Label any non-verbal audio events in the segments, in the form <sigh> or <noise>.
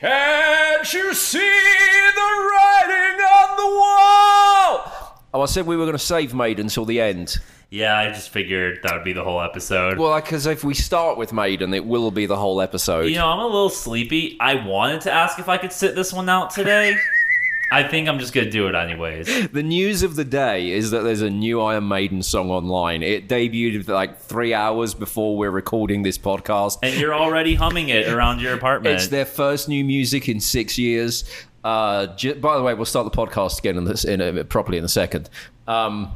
Can't you see the writing on the wall? Oh, I said we were going to save Maiden until the end. Yeah, I just figured that would be the whole episode. Well, because if we start with Maiden, it will be the whole episode. you know, I'm a little sleepy. I wanted to ask if I could sit this one out today. <laughs> I think I'm just gonna do it anyways. <laughs> The news of the day is that there's a new Iron Maiden song online. It debuted like three hours before we're recording this podcast. And you're already humming it around your apartment. It's their first new music in six years. Uh, j- by the way, we'll start the podcast again in this in a, properly in a second. Um,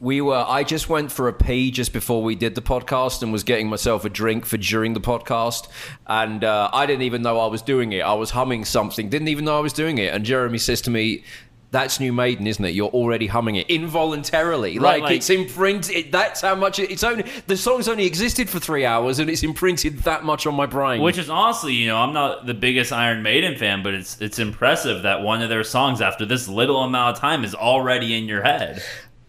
we were. I just went for a pee just before we did the podcast and was getting myself a drink for during the podcast, and uh, I didn't even know I was doing it. I was humming something, didn't even know I was doing it, and Jeremy says to me. That's New Maiden, isn't it? You're already humming it involuntarily, Right, like, like- it's imprinted. It, that's how much it, it's only. The song's only existed for three hours, and it's imprinted that much on my brain. Which is honestly, you know, I'm not the biggest Iron Maiden fan, but it's it's impressive that one of their songs after this little amount of time is already in your head.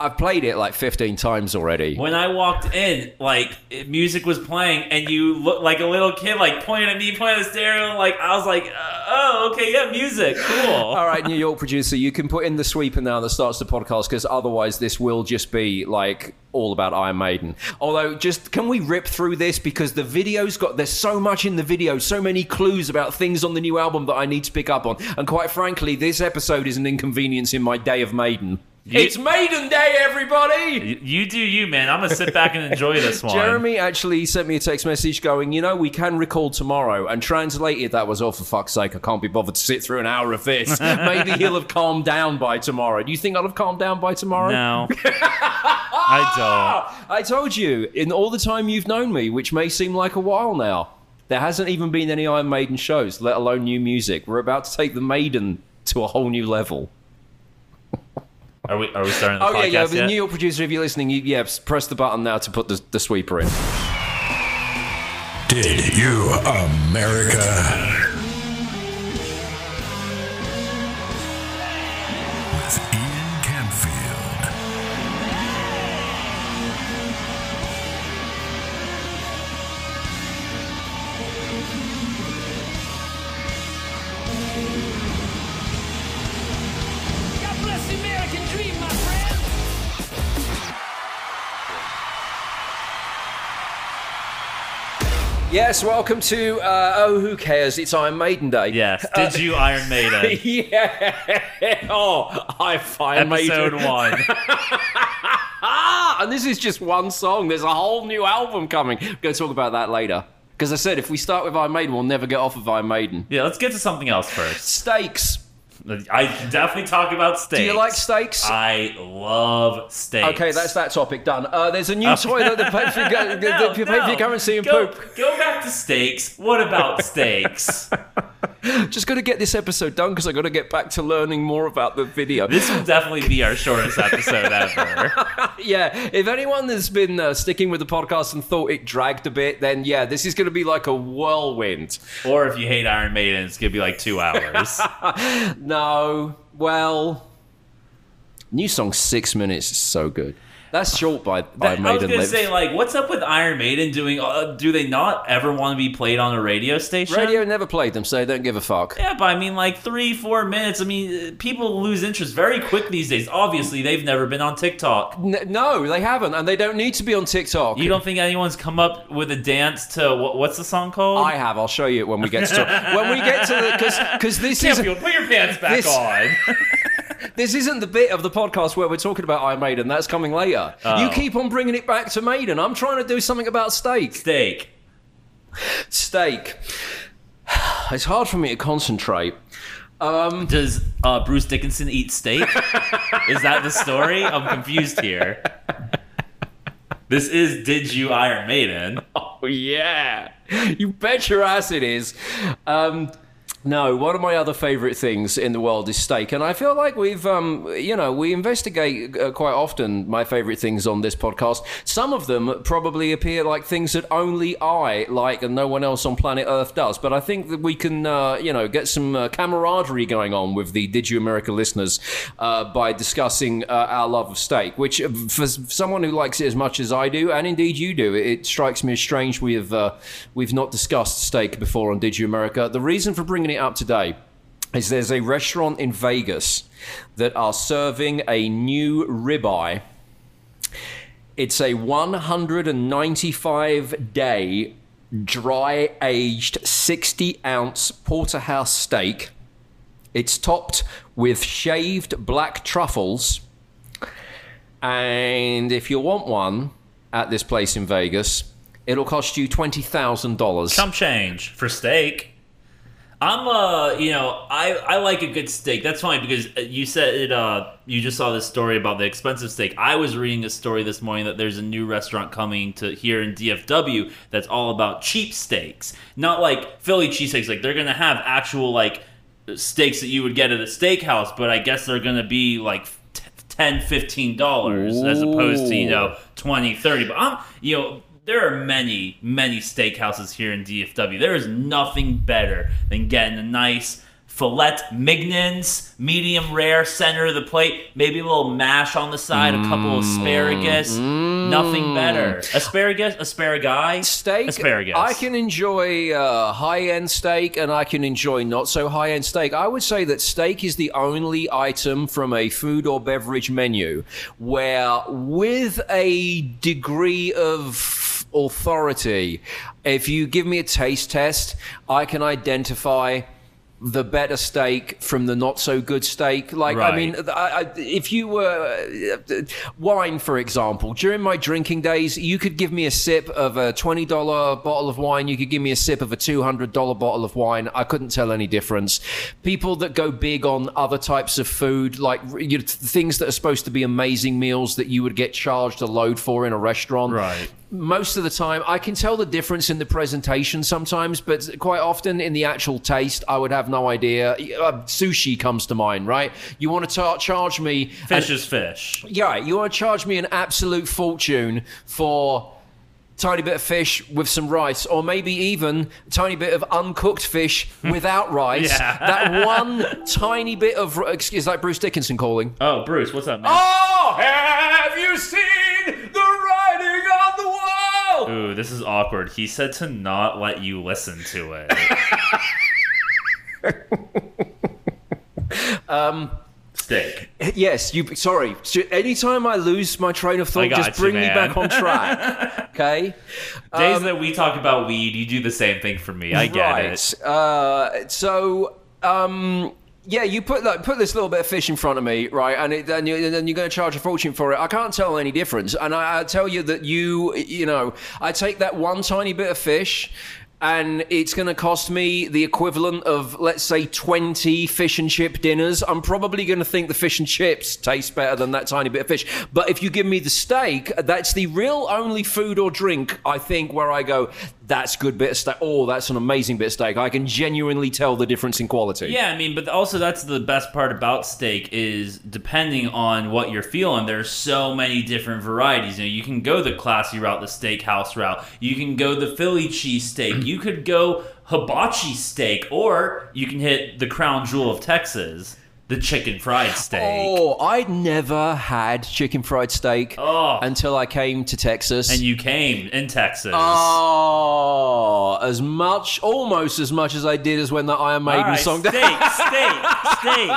I've played it like 15 times already. When I walked in, like music was playing, and you look like a little kid, like pointing at me, pointing at the stereo. Like I was like, uh, "Oh, okay, yeah, music, cool." <laughs> All right, New York producer, you can put in the sweeper now that starts the podcast because otherwise this will just be like all about Iron Maiden. Although, just can we rip through this because the video's got there's so much in the video, so many clues about things on the new album that I need to pick up on, and quite frankly, this episode is an inconvenience in my day of Maiden. You- it's Maiden Day, everybody! You do you, man. I'm gonna sit back and enjoy this <laughs> one. Jeremy actually sent me a text message going, you know, we can record tomorrow. And translated, that was, oh, for fuck's sake, I can't be bothered to sit through an hour of this. <laughs> Maybe he'll have calmed down by tomorrow. Do you think I'll have calmed down by tomorrow? No, <laughs> I don't. I told you, in all the time you've known me, which may seem like a while now, there hasn't even been any Iron Maiden shows, let alone new music. We're about to take the Maiden to a whole new level. Don't. Are we are we starting the Oh, yeah, podcast yeah. The yet? New York producer, if you're listening, you, yeah, press the button now to put the, the sweeper in. Did you, America? Yes, welcome to uh, Oh Who Cares? It's Iron Maiden Day. Yes. Did you Iron Maiden? <laughs> yeah. Oh, I Iron Episode Maiden. one. <laughs> And this is just one song. There's a whole new album coming. We're going to talk about that later. Because I said if we start with Iron Maiden, we'll never get off of Iron Maiden. Yeah, let's get to something else first. Steaks. I can definitely talk about steaks. Do you like steaks? I love steaks. Okay, that's that topic done. Uh, there's a new toy that the pay for the, the, <laughs> No, the pay for no. currency and go, poop. Go back to steaks. What about steaks? <laughs> <laughs> Just got to get this episode done because I got to get back to learning more about the video. this will definitely be our shortest episode <laughs> ever. yeah, if anyone has been uh, sticking with the podcast and thought it dragged a bit, then yeah, this is going to be like a whirlwind. Or if you hate Iron Maiden, it's gonna be like two hours. <laughs> No, well, new song six minutes is so good. That's short by by That- I was gonna Live. say, like, what's up with Iron Maiden doing? Uh, do they not ever want to be played on a radio station? Radio never played them, so they don't give a fuck. Yeah, but I mean, like three, four minutes. I mean, uh, people lose interest very quick these days. Obviously, they've never been on TikTok. N- no, they haven't, and they don't need to be on TikTok. You don't think anyone's come up with a dance to what, what's the song called? I have. I'll show you it when we get to when we get to the because because this is put your pants back This- on. <laughs> this isn't the bit of the podcast where we're talking about Iron Maiden. That's coming later. Oh. You keep on bringing it back to Maiden. I'm trying to do something about steak. Steak. Steak. <sighs> It's hard for me to concentrate. Um, Does uh, Bruce Dickinson eat steak? <laughs> Is that the story? I'm confused here. This is Did You Iron Maiden? <laughs> Oh yeah, you bet your ass it is. Um, no, one of my other favourite things in the world is steak, and I feel like we've, um, you know, we investigate uh, quite often my favourite things on this podcast. Some of them probably appear like things that only I like and no one else on planet Earth does. But I think that we can, uh, you know, get some uh, camaraderie going on with the Did You America listeners uh, by discussing uh, our love of steak, which uh, for someone who likes it as much as I do, and indeed you do, it, strikes me as strange we have we've not discussed steak before on Did You America. The reason for bringing it up today is there's a restaurant in Vegas that are serving a new ribeye. It's a 195 day dry aged 60 ounce porterhouse steak. It's topped with shaved black truffles. And if you want one at this place in Vegas, it'll cost you $20,000. Chump change for steak. I'm uh, you know, I I like a good steak. That's fine because uh, you said it. Uh, you just saw this story about the expensive steak. I was reading a story this morning that there's a new restaurant coming to here in DFW that's all about cheap steaks, not like Philly cheesesteaks. Like they're gonna have actual like steaks that you would get at a steakhouse, but I guess they're gonna be like. t- 10 15 dollars as opposed to you know 20 30 but i'm you know there are many, many steakhouses here in DFW. There is nothing better than getting a nice fillet mignons, medium rare, center of the plate, maybe a little mash on the side, a couple of asparagus. Nothing better. Asparagus, asparagus, steak asparagus. i can enjoy uh, high-end steak and i can enjoy not so high-end steak i would say that steak is the only item from a food or beverage menu where with a degree of authority if you give me a taste test i can identify the better steak from the not so good steak. Like, I mean, I, I, if you were uh, wine, for example, during my drinking days, you could give me a sip of a twenty dollar bottle of wine. You could give me a sip of a two hundred dollar bottle of wine. I couldn't tell any difference. People that go big on other types of food, like you know, things that are supposed to be amazing meals that you would get charged a load for in a restaurant, Right. Most of the time i can tell the difference in the presentation sometimes but quite often in the actual taste i would have no idea uh, sushi comes to mind right you want to tar- charge me fish is fish. yeah you want to charge me an absolute fortune for tiny bit of fish with some rice or maybe even a tiny bit of uncooked fish <laughs> without rice Yeah. that one tiny bit of is that bruce dickinson calling Oh, Bruce, what's up, man? oh have you seen Ooh, this is awkward. He said to not let you listen to it. <laughs> um, Stick. Yes, you. Sorry. So Anytime I lose my train of thought, got just you, bring me back on track. <laughs> Okay. Days that we talk about weed, you do the same thing for me. I get right. it. Uh, so, um, yeah, you put like put this little bit of fish in front of me, right, and, it, you, and then you're going to charge a fortune for it. I can't tell any difference, and I, I tell you that you, you know, I take that one tiny bit of fish. And it's going to cost me the equivalent of, let's say, 20 fish and chip dinners. I'm probably going to think the fish and chips taste better than that tiny bit of fish. But if you give me the steak, that's the real only food or drink, I think, where I go, that's good bit of steak. Oh, that's an amazing bit of steak. I can genuinely tell the difference in quality. Yeah, I mean, but also that's the best part about steak is depending on what you're feeling. There's so many different varieties. You know, you can go the classy route, the steakhouse route. You can go the Philly cheese steak. <clears throat> you could go hibachi steak, or you can hit the crown jewel of Texas, the chicken fried steak. Oh, I'd never had chicken fried steak Oh. until I came to Texas. And you came in Texas. Oh, as much, almost as much as I did as when the Iron Maiden right, song. steak, <laughs> steak, steak.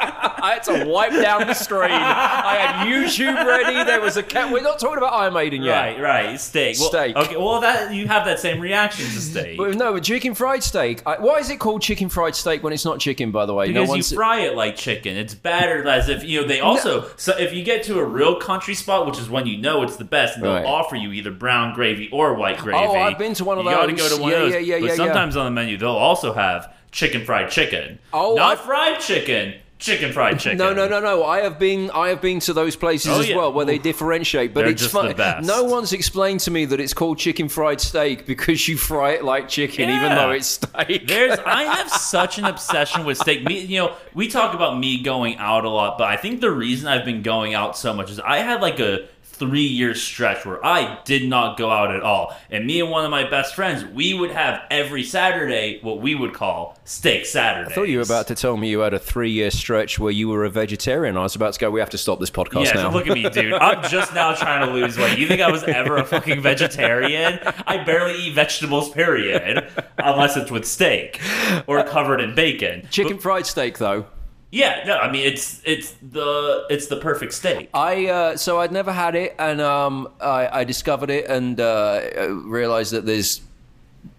<laughs> I had to wipe down the screen. I had YouTube ready. There was a cat. We're not talking about Iron Maiden yet. Right, right, steak. Well, Steak. Okay, well that you have that same reaction to steak. But no, but chicken fried steak. I, why is it called chicken fried steak when it's not chicken? By the way, Because no you fry it like chicken. It's battered as if you know they also so if you get to a real country spot, which is when you know it's the best, and they'll Right. offer you either brown gravy or white oh, gravy. Oh, I've been to one of you those. go to one Yeah, of those. yeah, yeah, but yeah, yeah. sometimes on the menu they'll also have chicken fried chicken. Oh, not I've- fried chicken, chicken fried <laughs> chicken. No, no, no, no. I have been, I have been to those places Oh, as yeah. well where they differentiate. But They're it's fun. No one's explained to me that it's called chicken fried steak because you fry it like chicken, even though it's steak. There's <laughs> I have such an obsession with steak. Me, you know, we talk about me going out a lot, but I think the reason I've been going out so much is I had like a three year stretch where I did not go out at all. And me and one of my best friends, we would have every Saturday what we would call steak Saturday. I thought you were about to tell me you had a three-year stretch where you were a vegetarian. I was about to go. We have to stop this podcast Yeah, now. look at me, <laughs> dude. I'm just now trying to lose weight. You think I was ever a fucking vegetarian? I barely eat vegetables, period. Unless it's with steak or covered in bacon. Chicken fried steak, though. Yeah, no, I mean it's it's the it's the perfect steak. I uh, so I'd never had it, and um, I, I discovered it and uh, realized that there's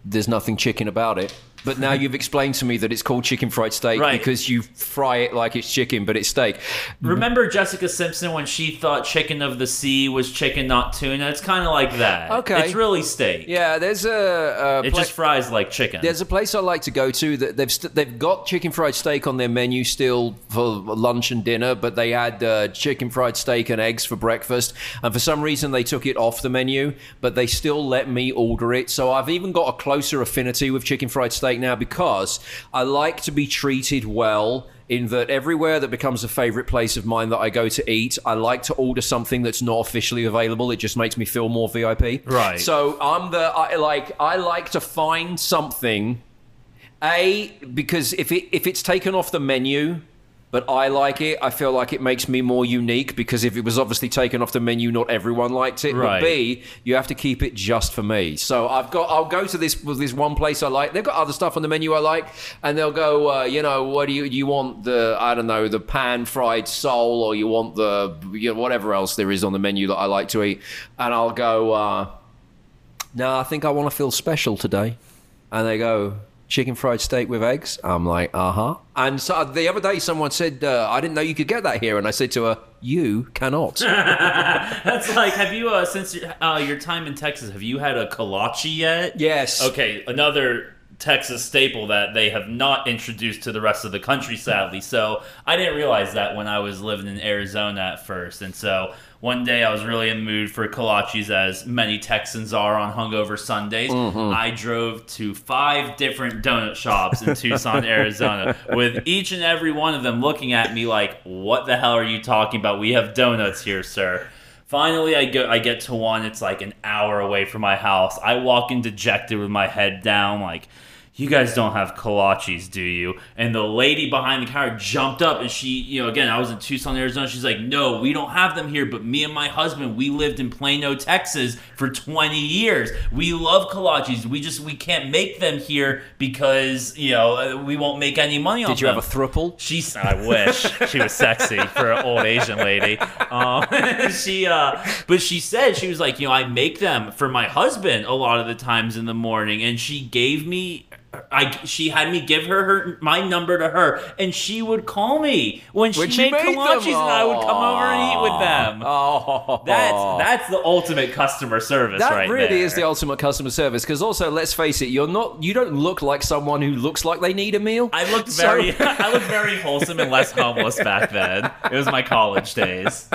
there's nothing chicken about it. But now you've explained to me that it's called chicken fried steak Right. because you fry it like it's chicken, but it's steak. Remember Jessica Simpson when she thought chicken of the sea was chicken, not tuna? It's kind of like that. Okay. it's really steak. Yeah, there's a, a it pla- just fries like chicken. There's a place I like to go to that they've st- they've got chicken fried steak on their menu still for lunch and dinner, but they had uh, chicken fried steak and eggs for breakfast, and for some reason they took it off the menu, but they still let me order it. So I've even got a closer affinity with chicken fried steak now because I like to be treated well. In that everywhere that becomes a favorite place of mine that I go to eat, I like to order something that's not officially available. It just makes me feel more VIP. Right. So I'm the I like I like to find something a because if it if it's taken off the menu, but I like it, I feel like it makes me more unique because if it was obviously taken off the menu, not everyone liked it. Right. But B, you have to keep it just for me. So I've got I'll go to this this one place I like. They've got other stuff on the menu I like, and they'll go, uh, you know, what do you you want the I don't know the pan fried sole or you want the you know, whatever else there is on the menu that I like to eat, and I'll go. Uh, no, I think I want to feel special today. And they go, chicken fried steak with eggs? I'm like, uh huh. And so the other day, someone said, uh, I didn't know you could get that here. And I said to her, You cannot. <laughs> That's like, have you uh, since your, uh, your time in Texas, have you had a kolache yet? yes. Okay, another Texas staple that they have not introduced to the rest of the country, sadly. So I didn't realize that when I was living in Arizona at first. And so one day I was really in the mood for kolaches, as many Texans are on hungover Sundays. Mm-hmm. I drove to five different donut shops in Tucson, <laughs> Arizona, with each and every one of them looking at me like, "What the hell are you talking about? We have donuts here, sir." Finally, I go. I get to one. It's like an hour away from my house. I walk in dejected with my head down, like, "You guys don't have kolaches, do you?" And the lady behind the counter jumped up, and she, you know, again, I was in Tucson, Arizona. She's like, "No, we don't have them here." But me and my husband, we lived in Plano, Texas, for 20 years. We love kolaches. We just we can't make them here because you know we won't make any money on Did you them. have a thruple? She's. I wish she was sexy for an old Asian lady. Um, <laughs> she, uh, but she said she was like, you know, I make them for my husband a lot of the times in the morning, and she gave me. I she had me give her her my number to her, and she would call me when she When she made made kolaches, and I would come over and eat with them. Oh. That's that's the ultimate customer service, That right really there. is the ultimate customer service because also let's face it you're not you don't look like someone who looks like they need a meal I looked So- very, <laughs> I looked very wholesome and less homeless back then. It was my college days.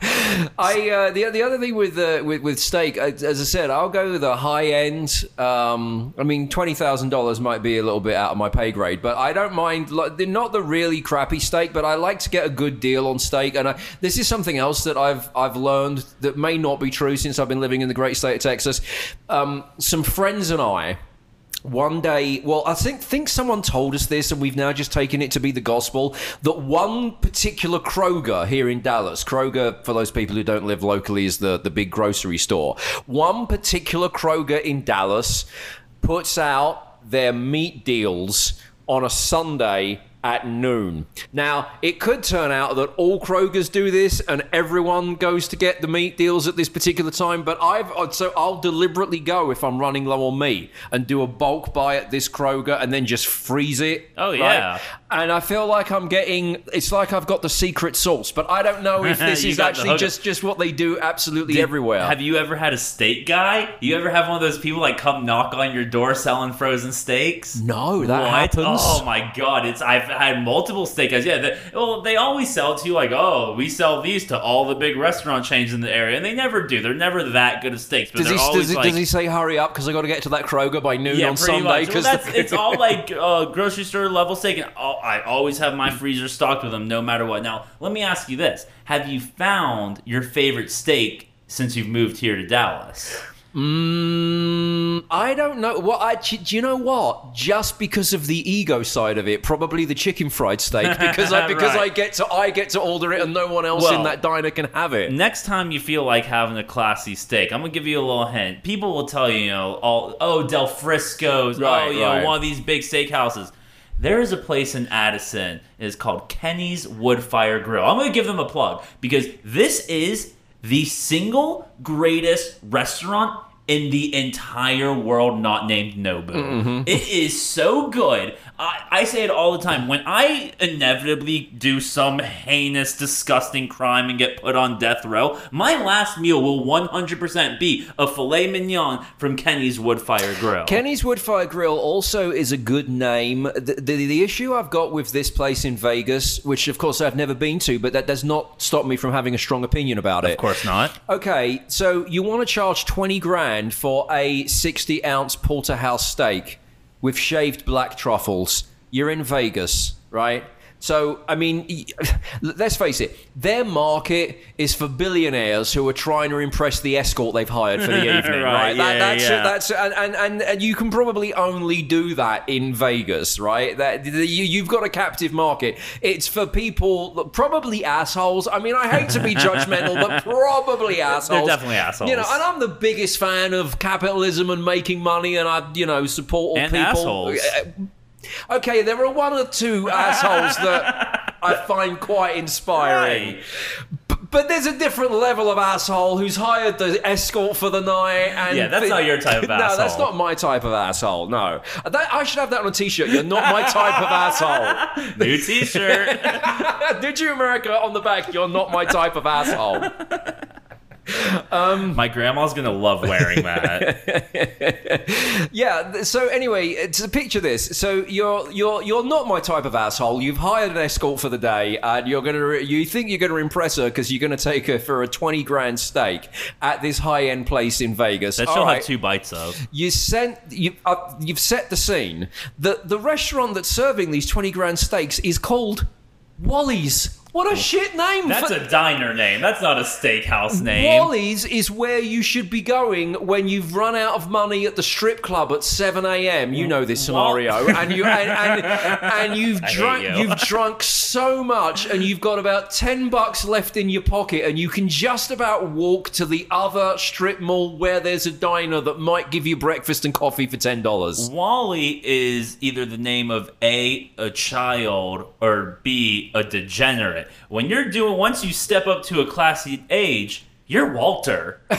<laughs> I uh, the the other thing with uh, with with steak, uh, as I said, I'll go with the high end. Um, I mean, twenty thousand dollars might be a little bit out of my pay grade, but I don't mind. Like, not the really crappy steak, but I like to get a good deal on steak. And I, this is something else that I've I've learned that may not be true since I've been living in the great state of Texas. Um, some friends and I one day well i think think someone told us this and we've now just taken it to be the gospel that one particular kroger here in dallas kroger for those people who don't live locally is the, the big grocery store. One particular kroger in dallas puts out their meat deals on a sunday at noon. Now, it could turn out that all Krogers do this and everyone goes to get the meat deals at this particular time, but I've uh, so I'll deliberately go if I'm running low on meat and do a bulk buy at this Kroger and then just freeze it. Oh, right? yeah. And I feel like I'm getting it's like I've got the secret sauce, but I don't know if <laughs> this is actually just just what they do absolutely Did- everywhere. Have you ever had a steak guy? You ever have one of those people like come knock on your door selling frozen steaks? no, that What? happens. Oh my god! It's I've had multiple steak guys. Yeah, they, well, they always sell to you like, oh, we sell these to all the big restaurant chains in the area, and they never do. They're never that good of steaks. But Does he, always does, he, like, does he say hurry up because I got to get to that Kroger by noon yeah, on Sunday? much. Well, it's all <laughs> like uh, grocery store level steak, and all, I always have my freezer stocked with them, no matter what. Now, let me ask you this: Have you found your favorite steak since you've moved here to Dallas? Mm, I don't know. What I do you know what? Just because of the ego side of it, probably the chicken fried steak <laughs> because I because Right. I get to I get to order it and no one else in that diner can have it. Next time you feel like having a classy steak, I'm gonna give you a little hint. People will tell you, you know, all oh Del Frisco's, Right, oh you right. know, one of these big steakhouses. There is a place in Addison. It's called Kenny's Woodfire Grill. I'm gonna give them a plug because this is the single greatest restaurant in the entire world not named Nobu. Mm-hmm. It is so good. I, I say it all the time. When I inevitably do some heinous, disgusting crime and get put on death row, my last meal will 100% be a filet mignon from Kenny's Woodfire Grill. Kenny's Woodfire Grill also is a good name. The, the, the issue I've got with this place in Vegas, which of course I've never been to, but that does not stop me from having a strong opinion about it. of course not. Okay, so you want to charge 20 grand for a 60 ounce porterhouse steak with shaved black truffles. You're in Vegas, right? So, I mean, <laughs> let's face it, their market is for billionaires who are trying to impress the escort they've hired for the <laughs> evening, right? Right, yeah, that's yeah. that's and, and, and, and you can probably only do that in Vegas, right? That you, you've got a captive market. It's for people, probably assholes. I mean, I hate to be <laughs> judgmental, but probably assholes. They're definitely assholes. You know, and I'm the biggest fan of capitalism and making money, and I, you know, support all And people. assholes. Uh, Okay, there are one or two <laughs> assholes that I find quite inspiring. Right. B- But there's a different level of asshole who's hired the escort for the night. And Yeah, that's not your type of asshole. <laughs> no, that's not my type of asshole. No, that, I should have that on a T-shirt. You're not my type of asshole. <laughs> New T-shirt. Did you, America? On the back, you're not my type of asshole. <laughs> My grandma's gonna love wearing that. <laughs> Yeah. So anyway, it's picture this. So you're you're you're not my type of asshole. You've hired an escort for the day, and you're gonna you think you're gonna impress her because you're gonna take her for a twenty grand steak at this high end place in Vegas. That All she'll right. have two bites of. You sent you uh, you've set the scene. The the restaurant that's serving these twenty grand steaks is called Wally's. What a oh. shit name! That's for- a diner name. That's not a steakhouse name. Wally's is where you should be going when you've run out of money at the strip club at 7 a.m. You know this scenario, and you and, and, <laughs> and you've I drunk you. you've drunk so much, and you've got about 10 bucks left in your pocket, and you can just about walk to the other strip mall where there's a diner that might give you breakfast and coffee for ten dollars. Wally is either the name of A, a child, or B, a degenerate. When you're doing, once you step up to a classy age, you're Walter. <laughs>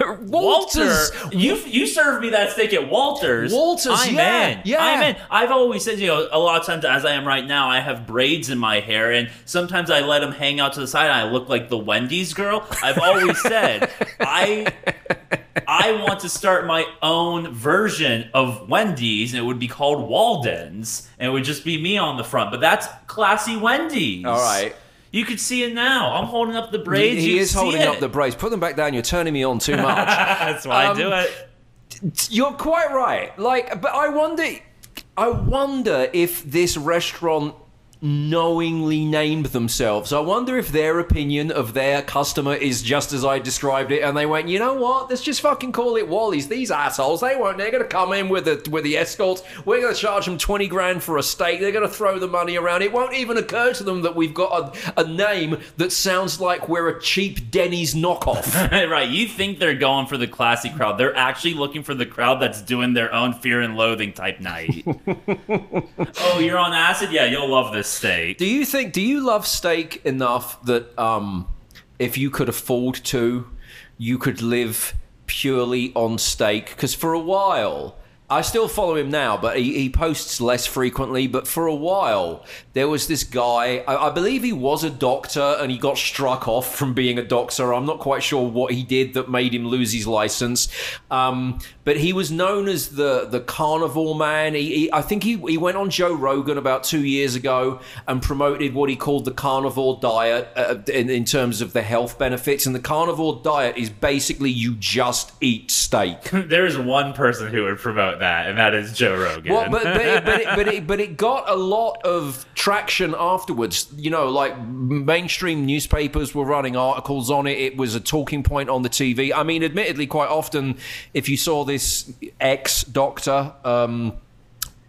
Walters. Walter, you you served me that steak at Walters. Walters, I'm yeah, in. yeah. I'm in. I've always said, you know, a lot of times as I am right now, I have braids in my hair, and sometimes I let them hang out to the side, and I look like the Wendy's girl. I've always said, <laughs> I I want to start my own version of Wendy's, and it would be called Walden's, and it would just be me on the front. But that's classy Wendy's. All right. You could see it now. I'm holding up the braids. He you is holding it. up the braids. Put them back down. You're turning me on too much. <laughs> That's why Um, I do it. You're quite right. Like, but I wonder, I wonder if this restaurant knowingly named themselves. I wonder if their opinion of their customer is just as I described it, and they went, you know what? Let's just fucking call it Wally's. These assholes, they won't. They're gonna come in with the with the escorts. We're gonna charge them twenty grand for a steak. They're gonna throw the money around. It won't even occur to them that we've got a, a name that sounds like we're a cheap Denny's knockoff. <laughs> right, you think they're going for the classy crowd. They're actually looking for the crowd that's doing their own fear and loathing type night. <laughs> oh, you're on acid? Yeah, you'll love this steak. Do you think? Do you love steak enough that um, if you could afford to, you could live purely on steak? Because for a while, I still follow him now, but he, he posts less frequently. But for a while, there was this guy. I, I believe he was a doctor, and he got struck off from being a doctor. I'm not quite sure what he did that made him lose his license. Um, but he was known as the the carnivore man. He, he, I think he, he went on Joe Rogan about two years ago and promoted what he called the carnivore diet uh, in, in terms of the health benefits. And the carnivore diet is basically you just eat steak. <laughs> There is one person who would promote about that, and that is Joe Rogan. Well, but but it, but, it, but, it, <laughs> but it got a lot of traction afterwards. You know, like mainstream newspapers were running articles on it. It was a talking point on the TV. I mean, admittedly, quite often, if you saw this ex doctor. Um,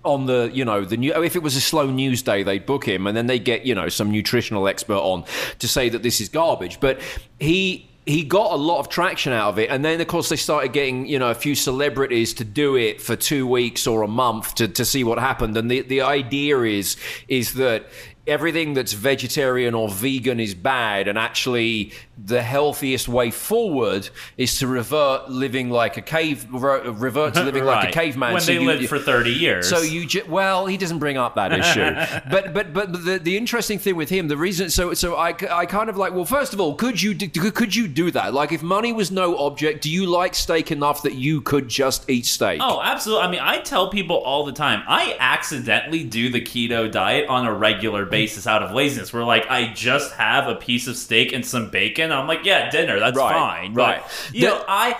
on the you know the new if it was a slow news day they'd book him and then they get you know some nutritional expert on to say that this is garbage but he he got a lot of traction out of it. And then of course they started getting you know a few celebrities to do it for two weeks or a month to, to see what happened. And the, the idea is is that everything that's vegetarian or vegan is bad and actually the healthiest way forward is to revert living like a cave revert to <laughs> living like a caveman when So they you- lived for 30 years. so you ju- well, he doesn't bring up that issue, <laughs> but but but the, the interesting thing with him, the reason so so I, I kind of like well, first of all, could you do, could you do that? Like, if money was no object, do you like steak enough that you could just eat steak? Oh, absolutely. I mean, I tell people all the time, I accidentally do the keto diet on a regular basis out of laziness, where like I just have a piece of steak and some bacon. I'm like, yeah, dinner, that's Right, fine. right. But, you know, I.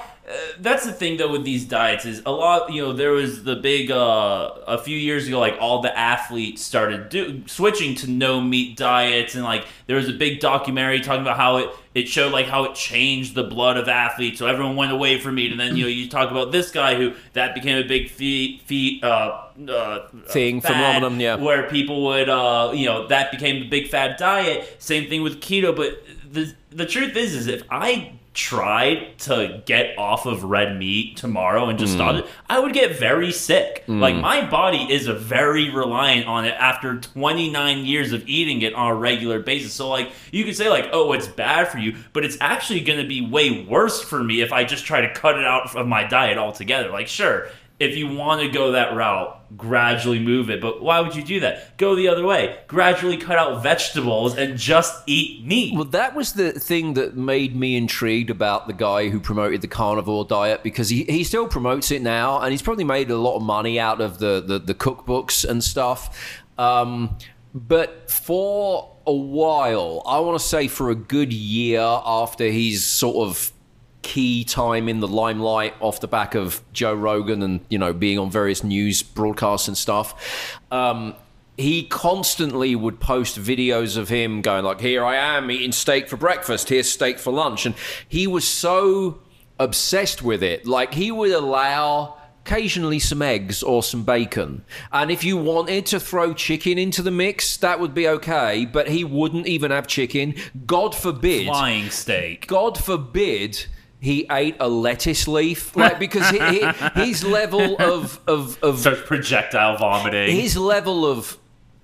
That's the thing though with these diets is a lot you know there was the big uh a few years ago like all the athletes started do, switching to no meat diets and like there was a big documentary talking about how it it showed like how it changed the blood of athletes so everyone went away from meat and then you know you talk about this guy who that became a big fee, fee, uh, uh, Thing, phenomenon, yeah. where people would uh you know that became the big fad diet same thing with keto but the the truth is is if i tried to get off of red meat tomorrow and just Mm. started i would get very sick. Like my body is very reliant on it after 29 years of eating it on a regular basis. So like you could say like oh it's bad for you but it's actually going to be way worse for me if i just try to cut it out of my diet altogether. Like sure if you want to go that route, gradually move it. But why would you do that? Go the other way. Gradually cut out vegetables and just eat meat. Well, that was the thing that made me intrigued about the guy who promoted the carnivore diet because he, he still promotes it now and he's probably made a lot of money out of the, the, the cookbooks and stuff. Um, but for a while, I want to say for a good year after he's sort of key time in the limelight off the back of Joe Rogan and you know being on various news broadcasts and stuff. Um, he constantly would post videos of him going like, "Here I am eating steak for breakfast. Here's steak for lunch," and he was so obsessed with it. Like he would allow occasionally some eggs or some bacon. And if you wanted to throw chicken into the mix, that would be okay, but he wouldn't even have chicken. God forbid. Flying steak. God forbid he ate a lettuce leaf, like because he, he, his level of of of Starts projectile vomiting. his level of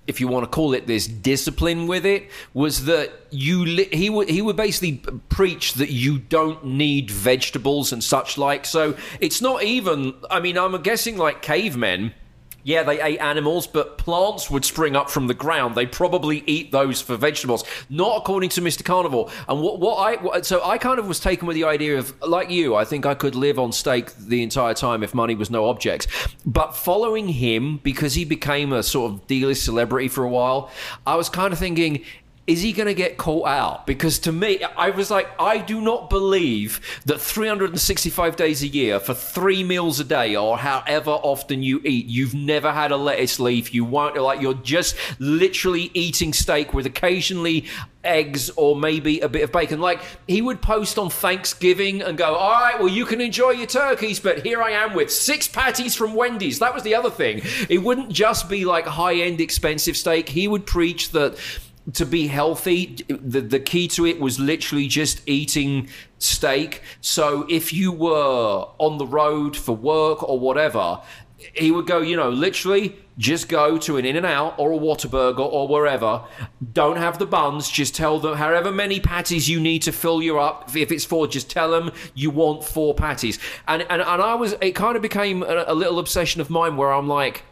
if you want to call it this discipline with it was that you li- he would he would basically preach that you don't need vegetables and such like so it's not even i mean i'm guessing like cavemen yeah, they ate animals, but plants would spring up from the ground. They probably eat those for vegetables, not according to Mr. Carnivore. And what, what I what, so I kind of was taken with the idea of like you, I think I could live on steak the entire time if money was no object. But following him because he became a sort of D-list celebrity for a while, I was kind of thinking. Is he going to get caught out? Because to me, I was like, I do not believe that 365 days a year for three meals a day or however often you eat, you've never had a lettuce leaf. You won't, like, you're just literally eating steak with occasionally eggs or maybe a bit of bacon. Like, he would post on Thanksgiving and go, All right, well, you can enjoy your turkeys, but here I am with six patties from Wendy's. That was the other thing. It wouldn't just be like high end, expensive steak. He would preach that to be healthy, the, the key to it was literally just eating steak. So if you were on the road for work or whatever, he would go, you know, literally just go to an In and Out or a Whataburger or wherever. Don't have the buns. Just tell them however many patties you need to fill you up. If it's four, just tell them you want four patties. And and, and I was, it kind of became a, a little obsession of mine where I'm like,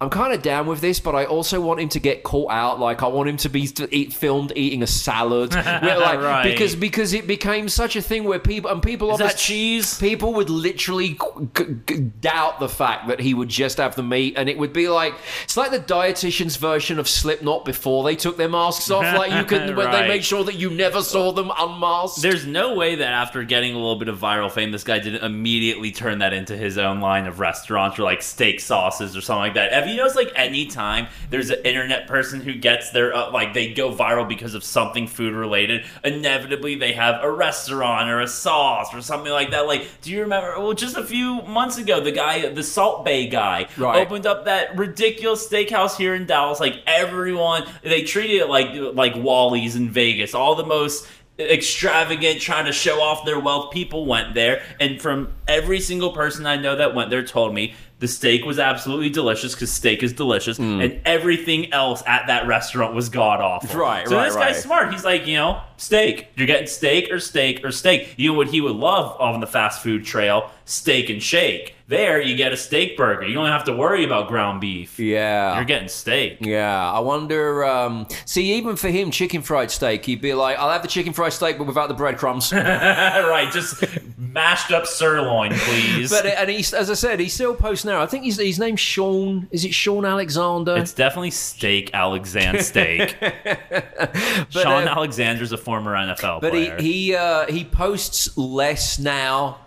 I'm kind of down with this, but I also want him to get caught out. Like I want him to be to eat, filmed eating a salad, Where, <laughs> like, Right. because because it became such a thing where people and people Is that cheese? People would literally g- g- doubt the fact that he would just have the meat, and it would be like it's like the dietitian's version of Slipknot before they took their masks off. Like you can, <laughs> when they make sure that you never saw them unmasked. There's no way that after getting a little bit of viral fame, this guy didn't immediately turn that into his own line of restaurants or like steak sauces or something like that. You noticed like any time there's an internet person who gets their uh, like they go viral because of something food related, inevitably they have a restaurant or a sauce or something like that. Like, do you remember? Well, just a few months ago, the guy, the Salt Bae guy, Right. opened up that ridiculous steakhouse here in Dallas. Like everyone, they treated it like like Wally's in Vegas. All the most extravagant, trying to show off their wealth people went there, and from every single person I know that went there told me the steak was absolutely delicious because steak is delicious, and everything else at that restaurant was god awful. Mm. Right, so right, this guy's smart. He's like, you know, steak. You're getting steak or steak or steak. You know what he would love on the fast food trail? Steak and shake. There, you get a steak burger. You don't have to worry about ground beef. yeah, You're getting steak. Yeah, I wonder. Um, see, even for him, chicken fried steak, he'd be like, "I'll have the chicken fried steak, but without the breadcrumbs." but <laughs> right, just mashed up sirloin, please. But and he's, as I said, he still posts now. I think he's his name's Sean. Is it Sean Alexander? it's definitely steak Alexander steak. <laughs> But, Sean uh, Alexander's a former NFL but he he uh, he posts less now,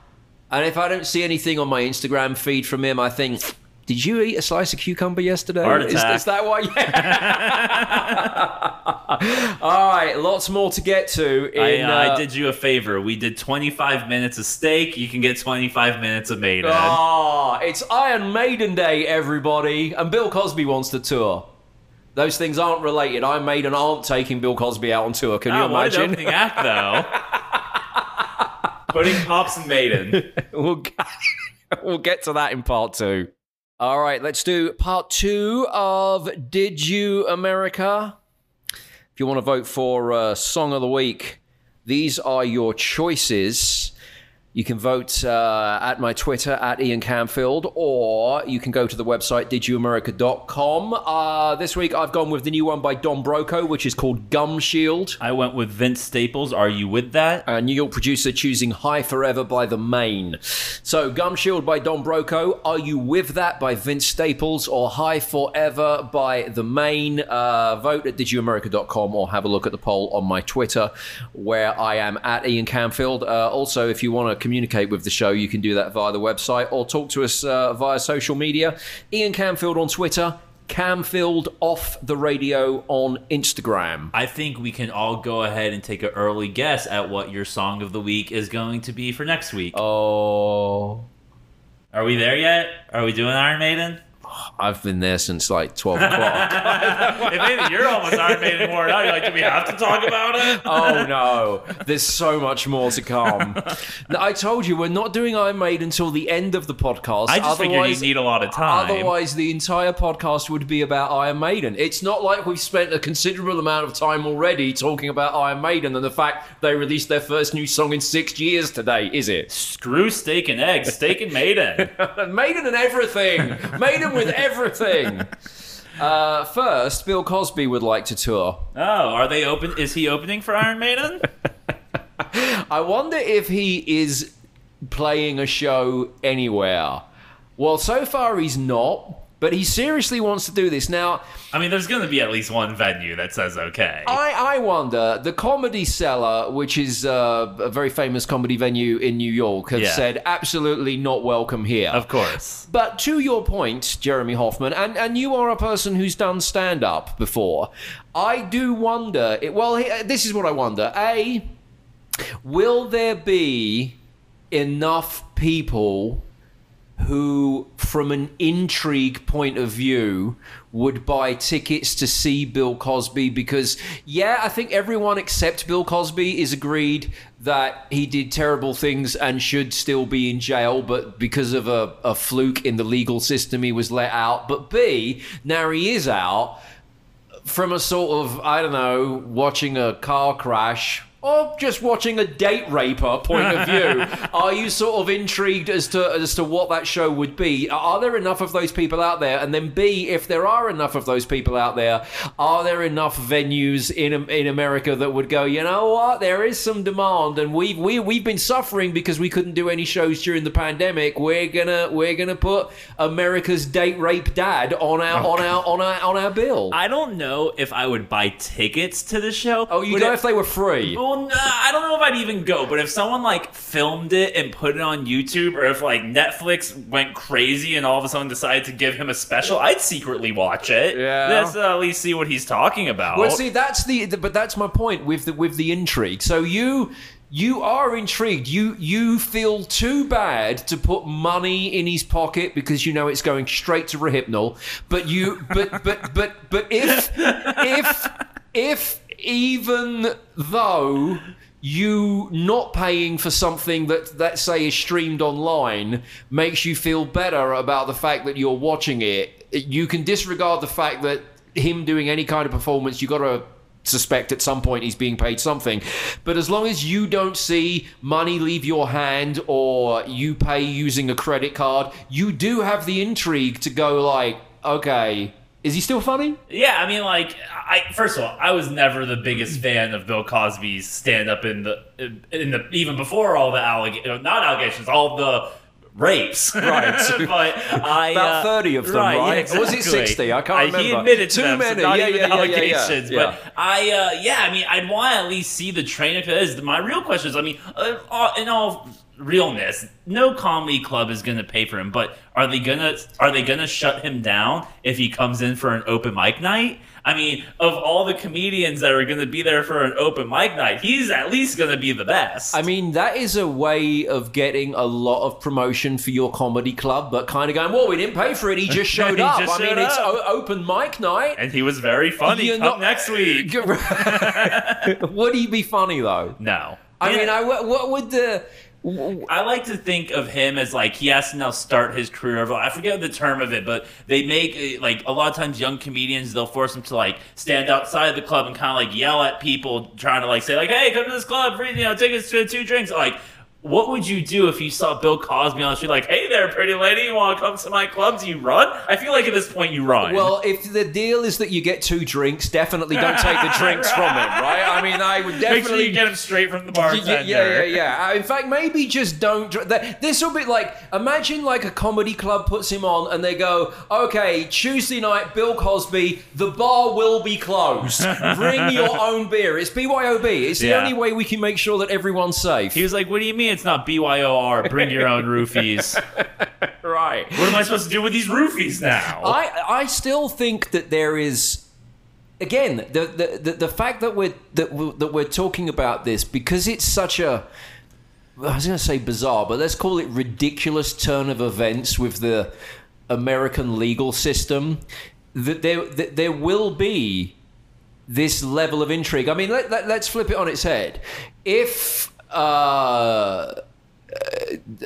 and if I don't see anything on my Instagram feed from him, I think. Did you eat a slice of cucumber yesterday? Heart Is, is that why? Yeah. <laughs> All right, lots more to get to. I, In, uh, uh, I did you a favor. We did 25 minutes of steak. You can get 25 minutes of maiden. Ah, it's Iron Maiden Day, everybody, and Bill Cosby wants to tour. Those things aren't related. Iron Maiden aren't taking Bill Cosby out on tour. Can you Oh, what an imagine? opening act, though. <laughs> Putting pops and maiden. <laughs> we'll, get, we'll get to that in part two. All right, let's do part two of Did You America? If you want to vote for uh, Song of the Week, these are your choices. You can vote uh, at my Twitter, at Ian Camfield, or you can go to the website, didyouamerica.com. Uh, this week I've gone with the new one by Don Broco, which is called Gum Shield. I went with Vince Staples. Are you with that? Uh, New York producer choosing High Forever by The Main. So, Gum Shield by Don Broco, Are You With That by Vince Staples, or High Forever by The Main. Uh, vote at didyouamerica.com or have a look at the poll on my Twitter where I am at Ian Camfield. Uh, also, if you want to communicate with the show, you can do that via the website or talk to us uh, via social media. Ian Camfield on Twitter. Camfield off the radio on Instagram. I think we can all go ahead and take an early guess at what your song of the week is going to be for next week. Oh. Are we there yet? Are we doing Iron Maiden? I've been there since like 12 o'clock. <laughs> if anything, you're almost Iron Maiden worn out. You're like, do we have to talk about it? <laughs> oh no, there's so much more to come. No, I told you we're not doing Iron Maiden until the end of the podcast. I just figured you need a lot of time. Otherwise, the entire podcast would be about Iron Maiden. It's not like we've spent a considerable amount of time already talking about Iron Maiden and the fact they released their first new song in six years today, is it? Screw steak and eggs, steak and maiden. <laughs> Maiden and everything. Maiden with everything. <laughs> Uh, first, Bill Cosby would like to tour. Oh, are they open? Is he opening for Iron Maiden? <laughs> I wonder if he is playing a show anywhere. Well, so far he's not, but he seriously wants to do this. Now, I mean, there's going to be at least one venue that says okay. I, I wonder, the Comedy Cellar, which is uh, a very famous comedy venue in New York, have Yeah. said absolutely not welcome here. Of course. But to your point, Jeremy Hoffman, and, and you are a person who's done stand up before, I do wonder. It, well, this is what I wonder. A, will there be enough people who, from an intrigue point of view, would buy tickets to see Bill Cosby? Because, yeah, I think everyone except Bill Cosby is agreed that he did terrible things and should still be in jail, but because of a, a fluke in the legal system, he was let out. But B, now he is out from a sort of I don't know, watching a car crash or just watching a date raper point of view, <laughs> are you sort of intrigued as to as to what that show would be? Are there enough of those people out there? And then B, if there are enough of those people out there, are there enough venues in in America that would go, you know what, there is some demand, and we've we we've been suffering because we couldn't do any shows during the pandemic. We're gonna we're gonna put America's date rape dad on our on our on our on our bill. I don't know if I would buy tickets to the show. oh, you Would go it- if they were free. Well, nah, I don't know if I'd even go, but if someone like filmed it and put it on YouTube, or if like Netflix went crazy and all of a sudden decided to give him a special, I'd secretly watch it. Yeah. Let's uh, at least see what he's talking about. Well, see, that's the, the but that's my point with the with the intrigue. So you you are intrigued. You you feel too bad to put money in his pocket because you know it's going straight to Rohypnol. But you but but but but if if if even though you not paying for something that let's say is streamed online makes you feel better about the fact that you're watching it you can disregard the fact that him doing any kind of performance you got to suspect at some point he's being paid something. But as long as you don't see money leave your hand or you pay using a credit card you do have the intrigue to go like okay is he still funny Yeah, I mean, like, I first of all, I was never the biggest fan of Bill Cosby's stand up in the in the even before all the alleg not allegations, all the rapes. Right. <laughs> but I About uh, 30 of them, right? right? yeah, Or was it 60? I can't remember. He remember. admitted to Too them, so not Yeah, even yeah, yeah, yeah, yeah. allegations. Yeah. But I, uh, yeah, I mean, I'd want to at least see the train if it is. My real question is, I mean, uh, uh, in all realness, no comedy club is going to pay for him. But are they gonna are they gonna shut him down if he comes in for an open mic night? I mean, of all the comedians that are going to be there for an open mic night, he's at least going to be the best. I mean, that is a way of getting a lot of promotion for your comedy club, but kind of going, well, we didn't pay for it. He just <laughs> showed He up. just I mean, showed it's o- open mic night. and he was very funny. You're Come not- next week. <laughs> Would he be funny, though? No. I Yeah. mean, I, what would the. I like to think of him as like he has to now start his career. I forget the term of it, but they make uh, like a lot of times young comedians they'll force them to like stand outside the club and kind of like yell at people trying to like say like, "Hey, come to this club, free you know tickets to two drinks." Like, what would you do if you saw Bill Cosby on the street like, "Hey there, pretty lady, you want to come to my club? Do you run?" I feel like at this point you run. Well, if the deal is that you get two drinks, definitely don't take the drinks from him, <laughs> right? I mean, I would make definitely. sure you get him straight from the Yeah, bartender. yeah, yeah, yeah. Uh, In fact, maybe just don't. This will be like imagine like a comedy club puts him on, and they go, "Okay, Tuesday night, Bill Cosby, the bar will be closed. <laughs> Bring your own beer. It's BYOB. It's the Yeah. only way we can make sure that everyone's safe." He was like, "What do you mean it's not BYOR? Bring your own roofies." <laughs> right. What am I supposed to do with these roofies now? I I still think that there is again the the the, the fact that we're that we're, that we're talking about this because it's such a I was going to say bizarre, but let's call it ridiculous turn of events with the American legal system. That there that there will be this level of intrigue. I mean, let, let, let's flip it on its head. If uh,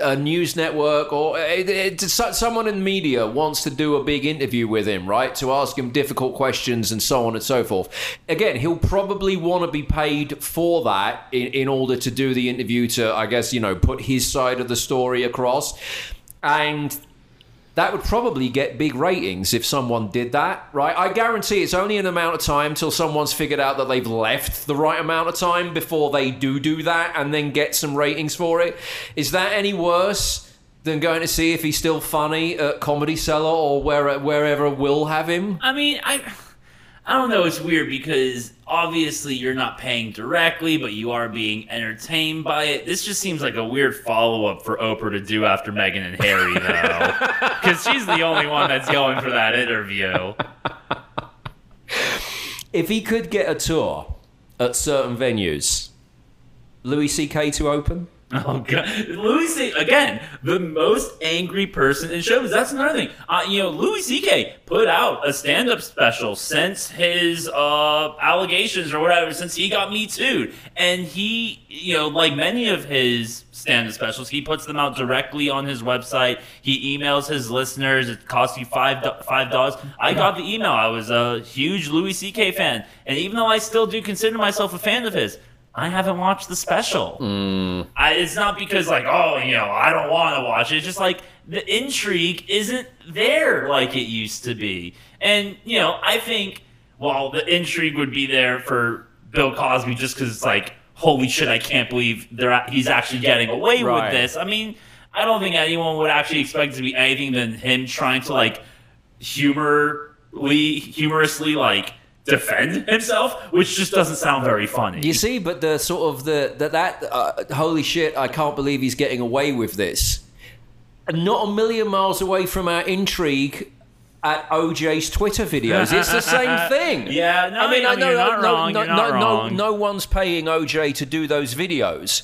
a news network or it, it, someone in media wants to do a big interview with him, right? To ask him difficult questions and so on and so forth. Again, he'll probably want to be paid for that in, in order to do the interview to, I guess, you know, put his side of the story across. And that would probably get big ratings if someone did that, right? I guarantee it's only an amount of time till someone's figured out that they've left the right amount of time before they do do that and then get some ratings for it. Is that any worse than going to see if he's still funny at Comedy Cellar or where, wherever will have him? I mean, I I don't know. It's weird because obviously you're not paying directly, but you are being entertained by it. This just seems like a weird follow up for Oprah to do after Meghan and Harry, though, because she's the only one that's going for that interview. If he could get a tour at certain venues, Louis C.K. to open? <laughs> Oh god, Louis C. Again, the most angry person in shows. That's another thing. Uh, you know, Louis C.K. put out a stand-up special since his uh, allegations or whatever, since he got me too, and he, you know, like many of his stand-up specials, he puts them out directly on his website. He emails his listeners. It costs you five five dollars. I got the email. I was a huge Louis C.K. fan, and even though I still do consider myself a fan of his. I haven't watched the special. Mm. I, it's not because like, oh, you know, I don't want to watch it. It's just like the intrigue isn't there like it used to be. And you know, I think while the intrigue would be there for Bill Cosby just because it's like, holy shit, I can't believe they're he's actually getting away Right. with this. I mean, I don't think anyone would actually expect it to be anything than him trying to like humorly, humorously like defend himself, which just doesn't sound very funny. You see, but the sort of the that that uh, holy shit, I can't believe he's getting away with this. Not a million miles away from our intrigue at OJ's Twitter videos. It's the same <laughs> thing. Yeah, no, I mean, I know no, no, no, no, no one's paying OJ to do those videos.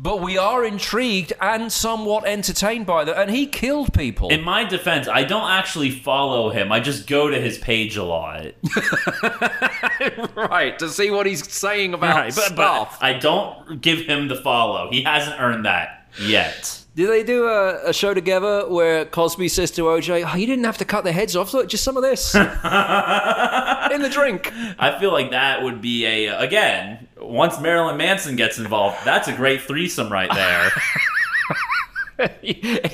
But we are intrigued and somewhat entertained by that. And he killed people. In my defense, I don't actually follow him. I just go to his page a lot. <laughs> right, to see what he's saying about Right, but, but stuff. I don't give him the follow. He hasn't earned that yet. Did they do a, a show together where Cosby says to OJ, oh, you didn't have to cut their heads off, look, just some of this <laughs> in the drink? I feel like that would be a again. Once Marilyn Manson gets involved, that's a great threesome right there. <laughs> <laughs>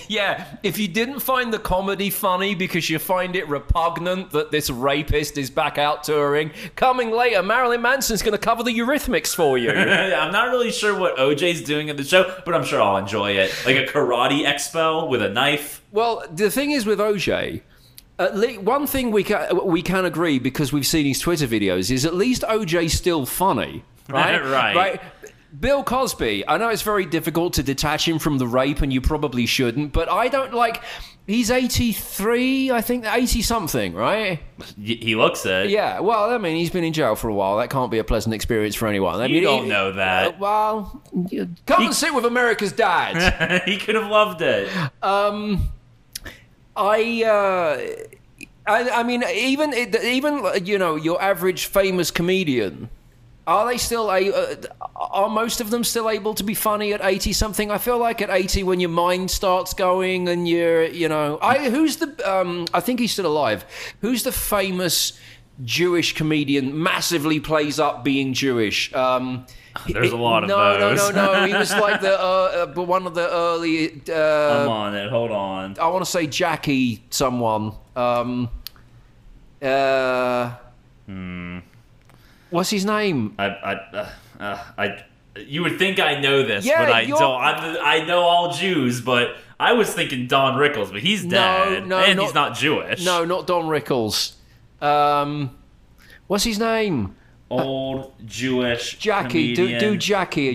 yeah, if you didn't find the comedy funny because you find it repugnant that this rapist is back out touring, coming later, Marilyn Manson's going to cover the Eurythmics for you. <laughs> I'm not really sure what OJ's doing in the show, but I'm sure I'll enjoy it. Like a karate expo with a knife. well, the thing is with OJ. At le- one thing we can we can agree because we've seen his Twitter videos is at least OJ's still funny, <laughs> right? Right. Right. Bill Cosby. I know it's very difficult to detach him from the rape, and you probably shouldn't. But I don't like. He's eighty three, I think, eighty something, right? He looks it. Yeah. Well, I mean, he's been in jail for a while. That can't be a pleasant experience for anyone. I You mean, don't he- know that. Uh, well, come and sit with America's dad. <laughs> he could have loved it. I, uh, I, I mean, even even you know your average famous comedian. Are they still a? Uh, are most of them still able to be funny at eighty something? I feel like at eighty, when your mind starts going and you're, you know, I who's the? Um, I think he's still alive. Who's the famous Jewish comedian? Massively plays up being Jewish. Um, <sighs> There's a lot of no, those. No, no, no. He was <laughs> like the uh, uh, one of the early. Uh, I'm on it. Hold on. I want to say Jackie someone. Um, uh, What's his name? I, I, uh, uh, I, you would think I know this, Yeah, but I you're- don't. I'm, I know all Jews, but I was thinking Don Rickles, but he's No, dead, no, and not- he's not Jewish. No, not Don Rickles. Um, what's his name? old Jewish Jackie. Do, do Jackie. Jackie.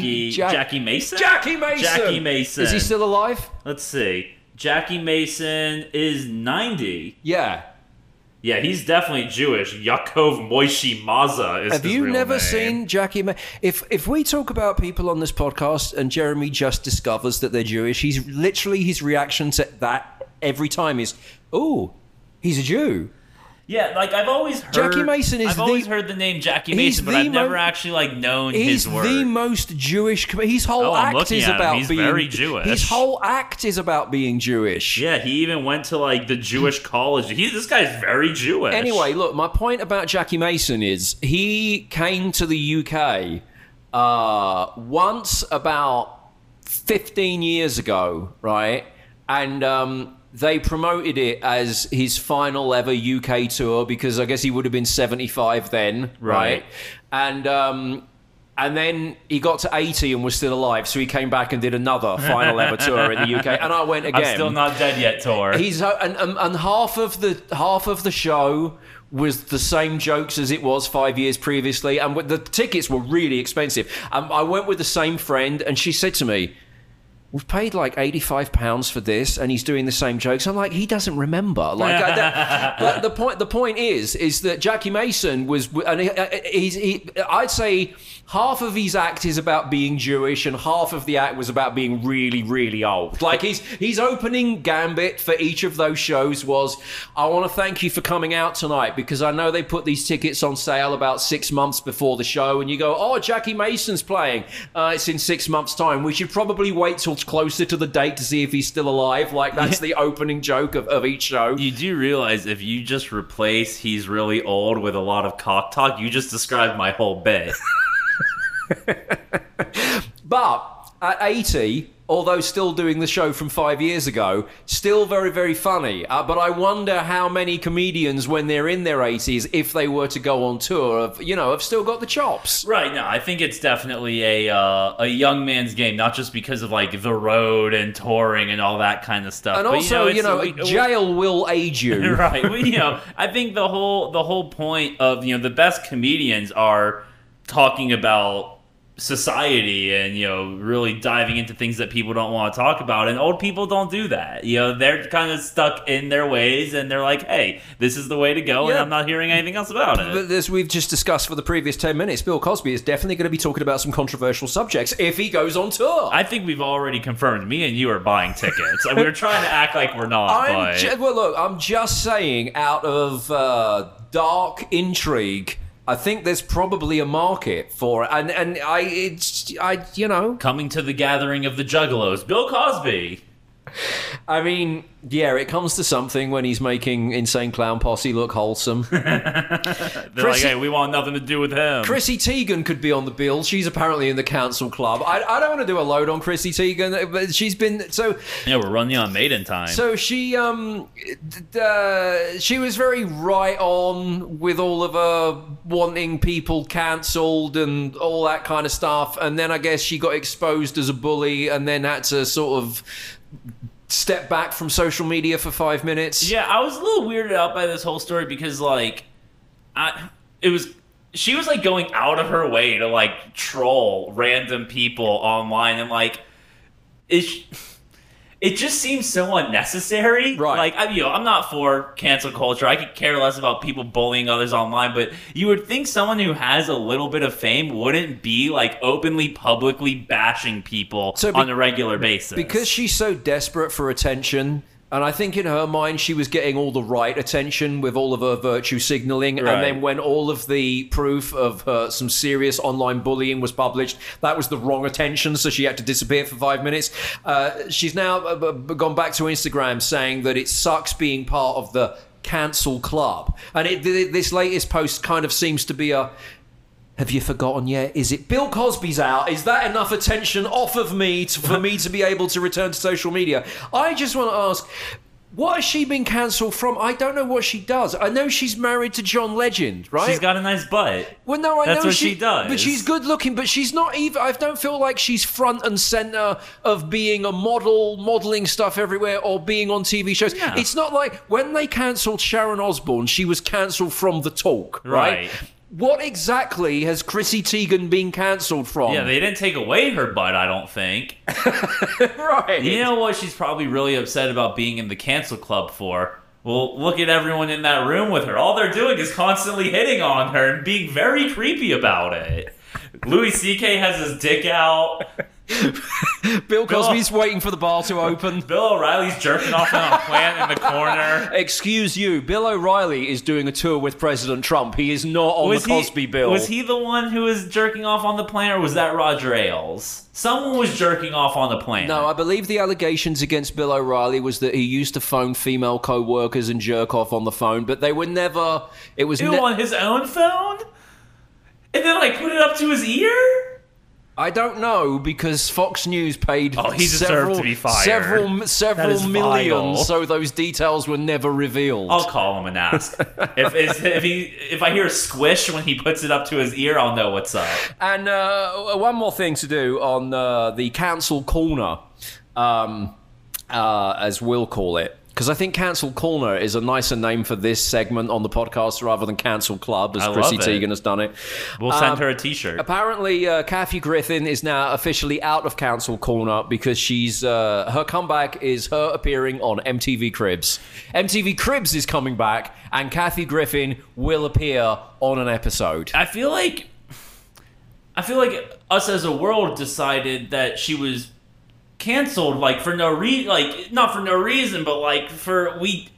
Jackie, Jack- Jackie Mason. Jackie Mason. Jackie Mason. Is he still alive? Let's see. Jackie Mason is 90. Yeah. Yeah, he's definitely Jewish. Yaakov Moishi Maza is Have you never name. seen Jackie? Ma- if if we talk about people on this podcast and Jeremy just discovers that they're Jewish, he's literally his reaction to that every time is, "Oh, he's a Jew." Yeah, like I've always heard. Jackie Mason is I've the- always heard the name Jackie Mason, but I've never actually like known He's his work. the most Jewish. His whole Oh, act is about He's being very Jewish. His whole act is about being Jewish. yeah, he even went to like the Jewish college. He, this guy's very Jewish. Anyway, look, my point about Jackie Mason is he came to the UK uh, once about 15 years ago, right? And um, they promoted it as his final ever UK tour because I guess he would have been 75 then, right? Right. And um, and then he got to 80 and was still alive, so he came back and did another final ever tour in the UK. <laughs> And I went again. I'm still not dead yet, Tor. He's uh, and, and and half of the half of the show was the same jokes as it was five years previously, and the tickets were really expensive. Um, I went with the same friend, and she said to me. We've paid like eighty-five pounds for this, and he's doing the same jokes. I'm like, he doesn't remember. Like, I- that, <laughs> but the point, the point is, is that Jackie Mason was, and he, uh, he's, he, I'd say half of his act is about being Jewish, and half of the act was about being really, really old. Like he's, his opening gambit for each of those shows was, I want to thank you for coming out tonight because I know they put these tickets on sale about six months before the show, and you go, oh, Jackie Mason's playing. Uh, it's in six months' time. We should probably wait till closer to the date to see if he's still alive. Like that's the opening joke of, of each show. You do realize if you just replace he's really old with a lot of cock talk, you just described my whole bit. <laughs> But at 80, although still doing the show from five years ago, still very, very funny. Uh, but I wonder how many comedians, when they're in their 80s, if they were to go on tour, have, you know, have still got the chops. Right. No, I think it's definitely a uh, a young man's game, not just because of like the road and touring and all that kind of stuff. And but, also, you know, it's- we- jail will age you. <laughs> right. Well, you know, I think the whole the whole point of you know the best comedians are talking about society and you know really diving into things that people don't want to talk about and old people don't do that you know they're kind of stuck in their ways and they're like hey this is the way to go and i'm not hearing anything else about it But as we've just discussed for the previous 10 minutes, Bill Cosby is definitely going to be talking about some controversial subjects if he goes on tour. I think we've already confirmed. Me and you are buying tickets. <laughs> we're trying to act like we're not, I'm but ju- well, look, I'm just saying, out of uh, dark intrigue, I think there's probably a market for it, and and I, it's, I, you know, coming to the gathering of the Juggalos, Bill Cosby. I mean, yeah, it comes to something when he's making Insane Clown Posse look wholesome. <laughs> They're Chrissy- like, hey, we want nothing to do with him. Chrissy Teigen could be on the bill. She's apparently in the council club. I, I don't want to do a load on Chrissy Teigen, but she's been so yeah, we're running on maiden time. So she um d- uh, she was very right on with all of her wanting people cancelled and all that kind of stuff and then I guess she got exposed as a bully and then had to sort of step back from social media for 5 minutes. Yeah, I was a little weirded out by this whole story because like I it was she was like going out of her way to like troll random people online and like it it just seems so unnecessary. Right. Like I, you know, I'm not for cancel culture. I could care less about people bullying others online, but you would think someone who has a little bit of fame wouldn't be like openly, publicly bashing people So be- on a regular basis. Because she's so desperate for attention, and I think in her mind she was getting all the right attention with all of her virtue signaling. Right. And then when all of the proof of her, some serious online bullying was published, that was the wrong attention, so she had to disappear for five minutes. Uh, she's now uh, gone back to Instagram saying that it sucks being part of the cancel club. And it, this latest post kind of seems to be a. Have you forgotten yet? Is it Bill Cosby's out? Is that enough attention off of me to, for me to be able to return to social media? I just want to ask, what has she been cancelled from? I don't know what she does. I know she's married to John Legend, right? she's got a nice butt. well, no, I That's know what she does. but she's good looking. But she's not even. I don't feel like she's front and center of being a model, modeling stuff everywhere, or being on TV shows. Yeah. It's not like when they cancelled Sharon Osbourne, she was cancelled from the talk, right? Right. What exactly has Chrissy Teigen been cancelled from? Yeah, they didn't take away her butt, I don't think. <laughs> right. You know what she's probably really upset about being in the cancel club for? Well, look at everyone in that room with her. All they're doing is constantly hitting on her and being very creepy about it. Louis C.K. has his dick out. Bill Cosby's waiting for the bar to open. <laughs> Bill O'Reilly's jerking off on a plant in the corner. Excuse you, Bill O'Reilly is doing a tour with President Trump. He is not on the Cosby he, bill. Was he the one who was jerking off on the plant, or was that Roger Ailes? Someone was jerking off on the plant. No, I believe the allegations against Bill O'Reilly was that he used to phone female co-workers and jerk off on the phone, but they were never. It was. Ew, ne- on his own phone? And then, like, put it up to his ear? I don't know because Fox News paid. Oh, he several, to be fired. Several, several is million, vile. so those details were never revealed. I'll call him and ask. <laughs> if, if, if he if I hear a squish when he puts it up to his ear, I'll know what's up. And uh, one more thing to do on uh, the council corner, um, uh, as we'll call it. Because I think Cancel Corner is a nicer name for this segment on the podcast rather than Cancel Club, as I Chrissy. Teigen has done it. We'll send Um, her a T-shirt. Apparently, uh, Kathy Griffin is now officially out of Cancel Corner because she's uh, her comeback is her appearing on MTV Cribs. MTV Cribs is coming back, and Kathy Griffin will appear on an episode. I feel like I feel like us as a world decided that she was canceled, like for no reason, like not for no reason, but like for we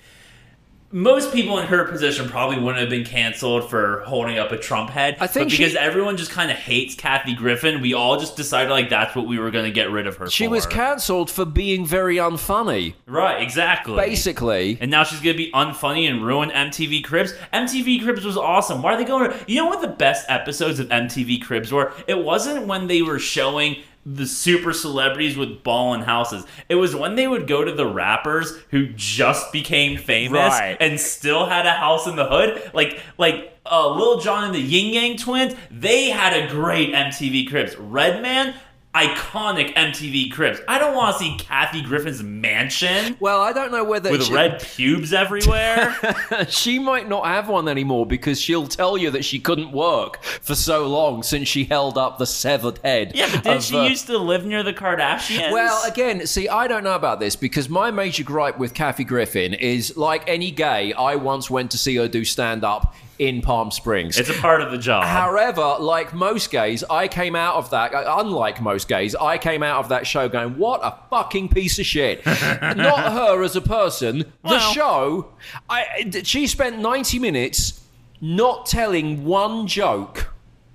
most people in her position probably wouldn't have been canceled for holding up a Trump head. I think but because she- everyone just kind of hates Kathy Griffin, we all just decided like that's what we were going to get rid of her. She for. was cancelled for being very unfunny, right, exactly. basically. And now she's gonna be unfunny and ruin MTV Cribs. MTV Cribs was awesome. Why are they going? To, you know what the best episodes of MTV Cribs were? It wasn't when they were showing the super celebrities with ball and houses. It was when they would go to the rappers who just became famous Right. and still had a house in the hood, like like uh, Lil Jon and the Ying Yang Twins. They had a great MTV Cribs. Redman. Iconic MTV Cribs. I don't want to see Kathy Griffin's mansion Well, I don't know whether with she, red pubes everywhere. <laughs> she might not have one anymore because she'll tell you that she couldn't work for so long since she held up the severed head. yeah, but of, she uh, used to live near the Kardashians? Well, again, see, I don't know about this because my major gripe with Kathy Griffin is like any gay, I once went to see her do stand up in Palm Springs. it's a part of the job. However, like most gays, I came out of that, uh, unlike most gays, I came out of that show going, what a fucking piece of shit. <laughs> Not her as a person, the show. I, she spent 90 minutes not telling one joke.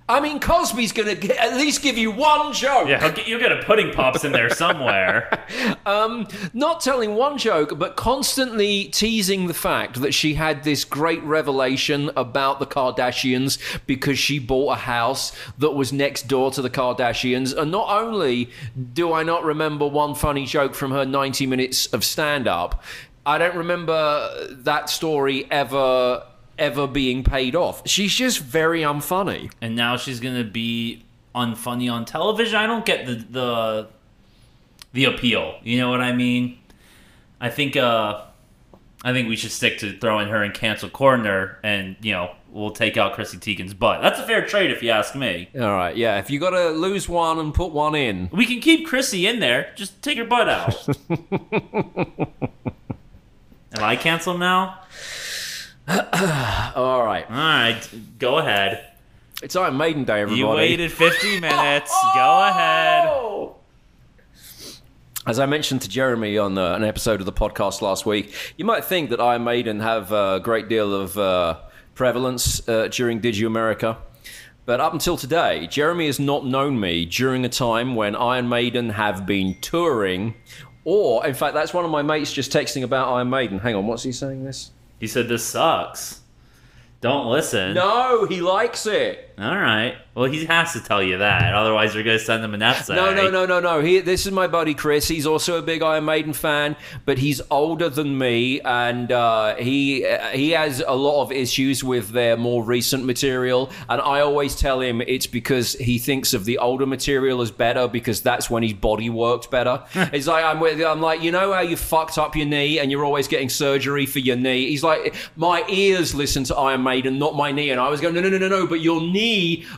I mean, Cosby's going to at least give you one joke. yeah, get, you'll get a pudding pops in there somewhere. <laughs> Um, not telling one joke, but constantly teasing the fact that she had this great revelation about the Kardashians because she bought a house that was next door to the Kardashians. And not only do I not remember one funny joke from her 90 minutes of stand up, I don't remember that story ever. Ever being paid off. She's just very unfunny. and now she's gonna be unfunny on television. I don't get the the the appeal. You know what I mean? I think uh I think we should stick to throwing her in cancel corner, and you know we'll take out Chrissy Teigen's butt. That's a fair trade, if you ask me. All right, yeah. If you got to lose one and put one in, We can keep Chrissy in there. Just take her butt out. <laughs> Am I canceled now? All right. All right, go ahead. It's Iron Maiden Day, everybody. You waited 50 <laughs> minutes. Go ahead. As I mentioned to Jeremy on uh, an episode of the podcast last week, you might think that Iron Maiden have a great deal of uh, prevalence uh, during You America. But up until today, Jeremy has not known me during a time when Iron Maiden have been touring. Or, in fact, that's one of my mates just texting about Iron Maiden. Hang on, what's he saying this? He said this sucks. Don't listen. No, he likes it. All right. Well, he has to tell you that. Otherwise, you're going to send him an essay. No, no, no, no, no. He, this is my buddy Chris. He's also a big Iron Maiden fan, but he's older than me, and uh, he he has a lot of issues with their more recent material. And I always tell him it's because he thinks of the older material as better because that's when his body worked better. <laughs> it's like I'm with, I'm like, you know how you fucked up your knee and you're always getting surgery for your knee. He's like, my ears listen to Iron Maiden, not my knee. And I was going, no, no, no, no, no. But your knee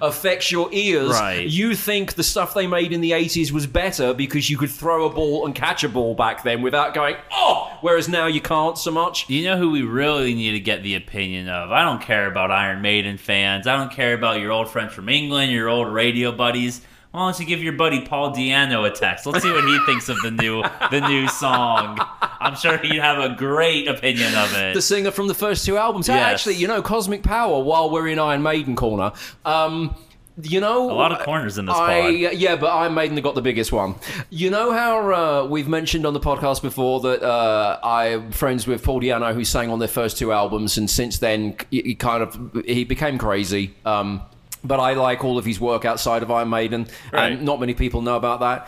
affects your ears. Right. You think the stuff they made in the 80s was better because you could throw a ball and catch a ball back then without going, oh, whereas now you can't so much. You know who we really need to get the opinion of? I don't care about Iron Maiden fans. I don't care about your old friends from England, your old radio buddies. Why don't you give your buddy Paul Di'Anno a text? Let's see what he thinks of the new the new song. I'm sure he'd have a great opinion of it. The singer from the first two albums. Yes. Actually, you know, Cosmic Power, while we're in Iron Maiden corner, um, you know, a lot of corners in this I, pod. yeah, but Iron Maiden got the biggest one. You know how uh, we've mentioned on the podcast before that uh, I'm friends with Paul Di'Anno, who sang on their first two albums, and since then he, he kind of he became crazy. Um, but I like all of his work outside of Iron Maiden, Right. and not many people know about that.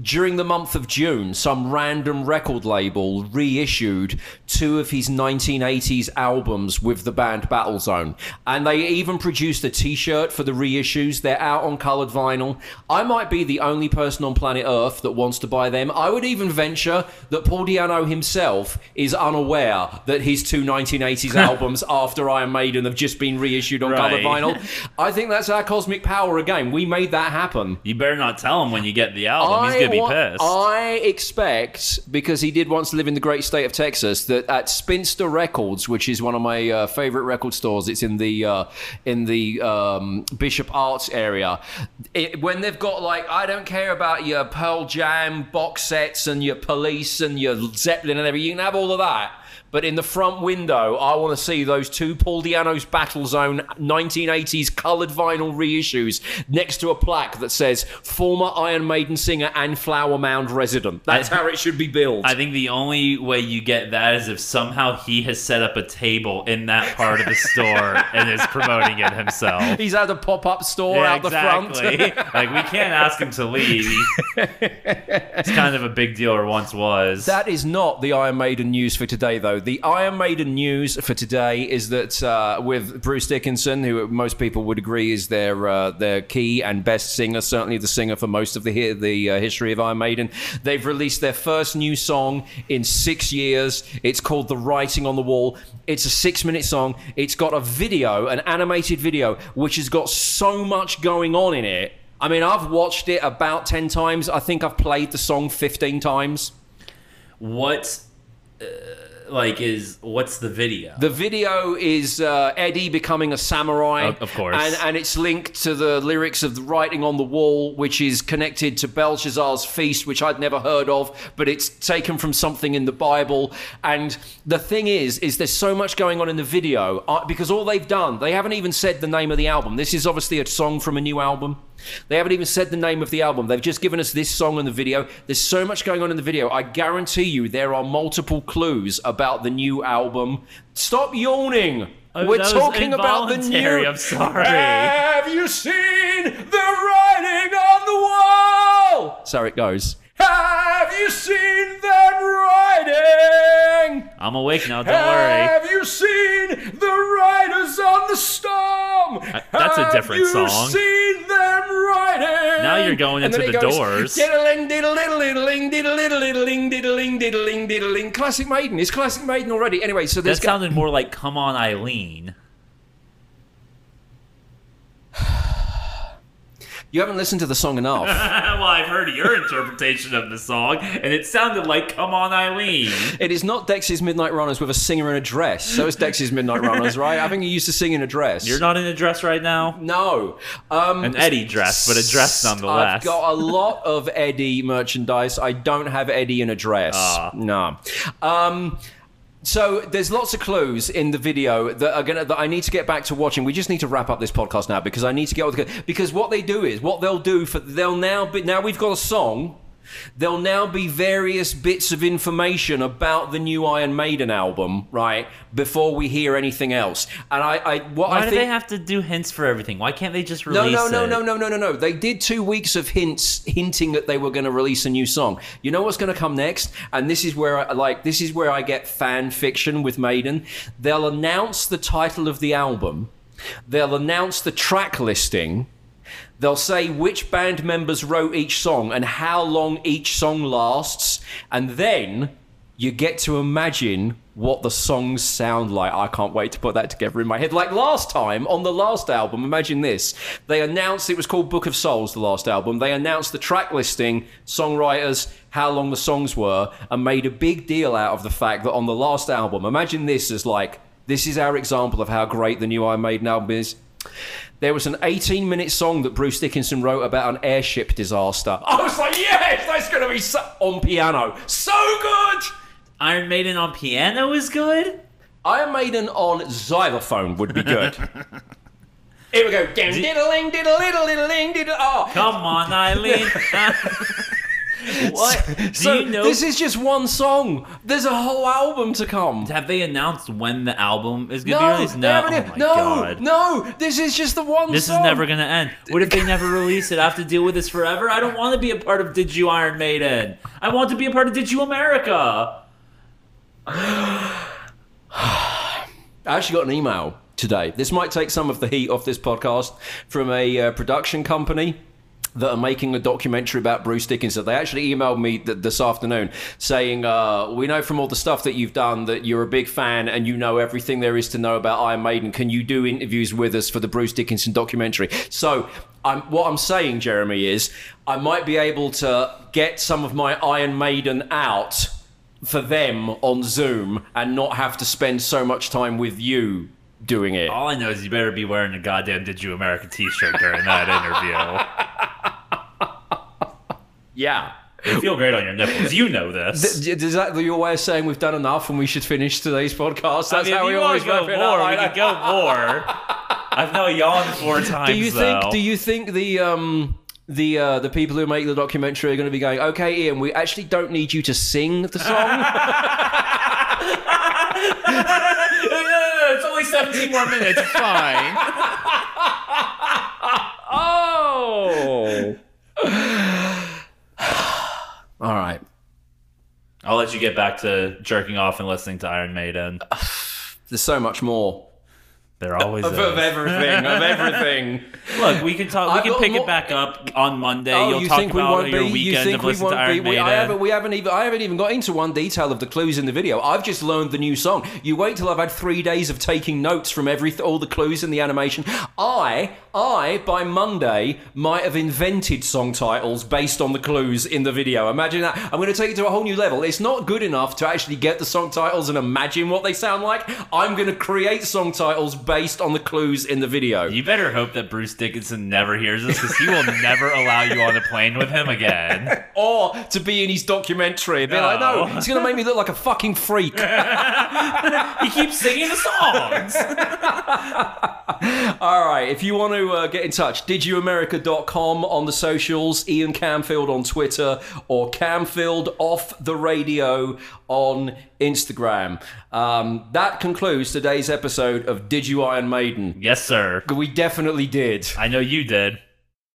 During the month of June, some random record label reissued two of his 1980s albums with the band Battlezone. And they even produced a t shirt for the reissues. They're out on colored vinyl. I might be the only person on planet Earth that wants to buy them. I would even venture that Paul Di'Anno himself is unaware that his two 1980s <laughs> albums after Iron Maiden have just been reissued on colored vinyl. <laughs> I think that's our cosmic power again. We made that happen. You better not tell him when you get the album. He's gonna be wa- pissed. I expect because he did once live in the great state of Texas that at Spinster Records, which is one of my uh, favorite record stores, it's in the uh, in the um, Bishop Arts area. It, when they've got like, I don't care about your Pearl Jam box sets and your Police and your Zeppelin and everything. You can have all of that. But in the front window, I want to see those two Paul Di'Anno's Battle Zone 1980s coloured vinyl reissues next to a plaque that says former Iron Maiden singer and Flower Mound resident. That's how it should be billed. I think the only way you get that is if somehow he has set up a table in that part of the store <laughs> and is promoting it himself. He's had a pop up store Yeah, out the front. exactly. <laughs> like we can't ask him to leave. it's kind of a big deal, or once was. That is not the Iron Maiden news for today, though. The Iron Maiden news for today is that uh, with Bruce Dickinson, who most people would agree is their uh, their key and best singer, certainly the singer for most of the the uh, history of Iron Maiden, they've released their first new song in six years. It's called "The Writing on the Wall." It's a six minute song. It's got a video, an animated video, which has got so much going on in it. I mean, I've watched it about 10 times. I think I've played the song 15 times. what, uh, like, is what's the video? The video is uh, Eddie becoming a samurai, Of- of course. and and it's linked to the lyrics of the writing on the wall, which is connected to Belshazzar's feast, which I'd never heard of, but it's taken from something in the Bible. And the thing is, is there's so much going on in the video uh, because all they've done, they haven't even said the name of the album. This is obviously a song from a new album. They haven't even said the name of the album. They've just given us this song and the video. There's so much going on in the video. I guarantee you there are multiple clues about the new album. Stop yawning. Oh, We're talking about the new. I'm sorry. Have you seen the writing on the wall? So it goes. Have you seen them writing? I'm awake now. Don't worry. Have you seen the riders on the storm? Uh, that's a Have different you song. seen them riding? Now you're going into the doors. And then it goes, Doors. Diddling, diddling, diddle, diddle, diddling, diddling, diddling, diddling. Classic Maiden. It's Classic Maiden already. Anyway, so That there's. sounded more like "Come On, Eileen." You haven't listened to the song enough. <laughs> well, I've heard your interpretation of the song, and it sounded like "Come On, Eileen." <laughs> it is not Dexys Midnight Runners with a singer in a dress. So it's Dexys Midnight Runners, right? I think he used to sing in a dress. You're not in a dress right now. No. Um, An Eddie dress, but a dress nonetheless. I've got a <laughs> lot of Eddie merchandise. I don't have Eddie in a dress. Ah. No. Um, so there's lots of clues in the video that are gonna that I need to get back to watching. We just need to wrap up this podcast now because I need to get all the because what they do is what they'll do for they'll now be now we've got a song. There'll now be various bits of information about the new Iron Maiden album, right? Before we hear anything else, and I, I what Why I do think they have to do hints for everything? Why can't they just no, release no, no, it? no, no, no, no, no. They did two weeks of hints, hinting that they were going to release a new song. You know what's going to come next? And this is where, I, like, this is where I get fan fiction with Maiden. They'll announce the title of the album. They'll announce the track listing. They'll say which band members wrote each song and how long each song lasts, and then you get to imagine what the songs sound like. I can't wait to put that together in my head. Like last time on the last album, imagine this. They announced it was called Book of Souls, the last album. They announced the track listing, songwriters, how long the songs were, and made a big deal out of the fact that on the last album, imagine this as like, this is our example of how great the new Iron Maiden album is. There was an 18 minute song that Bruce Dickinson wrote about an airship disaster. I was like, yes, that's going to be so- on piano. So good! Iron Maiden on piano is good. Iron Maiden on xylophone would be good. Here we go. Down, diddling, diddle, diddle, diddling, diddle. Oh. Come on, Eileen. <laughs> <laughs> what? So you know? this is just one song. There's a whole album to come. have they announced when the album is going to No, be released? they No. haven't Oh my no, god. no. This is just the one. This song. is never going to end. What if they never release it? I have to deal with this forever? I don't want to be a part of Did You Iron Maiden. I want to be a part of Did You America. <sighs> I actually got an email today. This might take some of the heat off this podcast from a uh, production company that are making a documentary about Bruce Dickinson. They actually emailed me th- this afternoon saying, uh, "We know from all the stuff that you've done that you're a big fan and you know everything there is to know about Iron Maiden. Can you do interviews with us for the Bruce Dickinson documentary?" So. I'm, what I'm saying, Jeremy, is I might be able to get some of my Iron Maiden out for them on Zoom and not have to spend so much time with you doing it. All I know is you better be wearing a goddamn Did You America t shirt during that interview. <laughs> Yeah. They feel great on your nipples. You know this. D- Is that your way of saying we've done enough and we should finish today's podcast? That's I mean, how we always go more, up. we can go more. I've now yawned four times. <laughs> Do you think? Do you think the um the uh, the people who make the documentary are going to be going? Okay, Ian, we actually don't need you to sing the song. <laughs> it's only 17 more minutes. It's fine. oh. All right. I'll let you get back to jerking off and listening to Iron Maiden. There's so much more There always of, is. of everything. Of everything. <laughs> Look, we can talk. We I've can pick more- it back up on Monday. Oh, You'll you talk think we about won't your be? You weekend think of we listening to Iron be? We, Maiden. I haven't. We haven't even. I haven't even got into one detail of the clues in the video. I've just learned the new song. You wait till I've had three days of taking notes from every all the clues in the animation. I, I by Monday might have invented song titles based on the clues in the video. Imagine that. I'm going to take it to a whole new level. It's not good enough to actually get the song titles and imagine what they sound like. I'm going to create song titles based on the clues in the video. You better hope that Bruce Dickinson never hears this because he will never allow you on a plane with him again. <laughs> or to be in his documentary. Be like, no, No. it's going to make me look like a fucking freak. <laughs> He keeps singing the songs. <laughs> All right, if you want to uh, get in touch, didyouamerica.com on the socials, Ian Camfield on Twitter, or Camfield off the radio on Instagram. Um, that concludes today's episode of Did You Iron Maiden? Yes, sir. We definitely did. I know you did.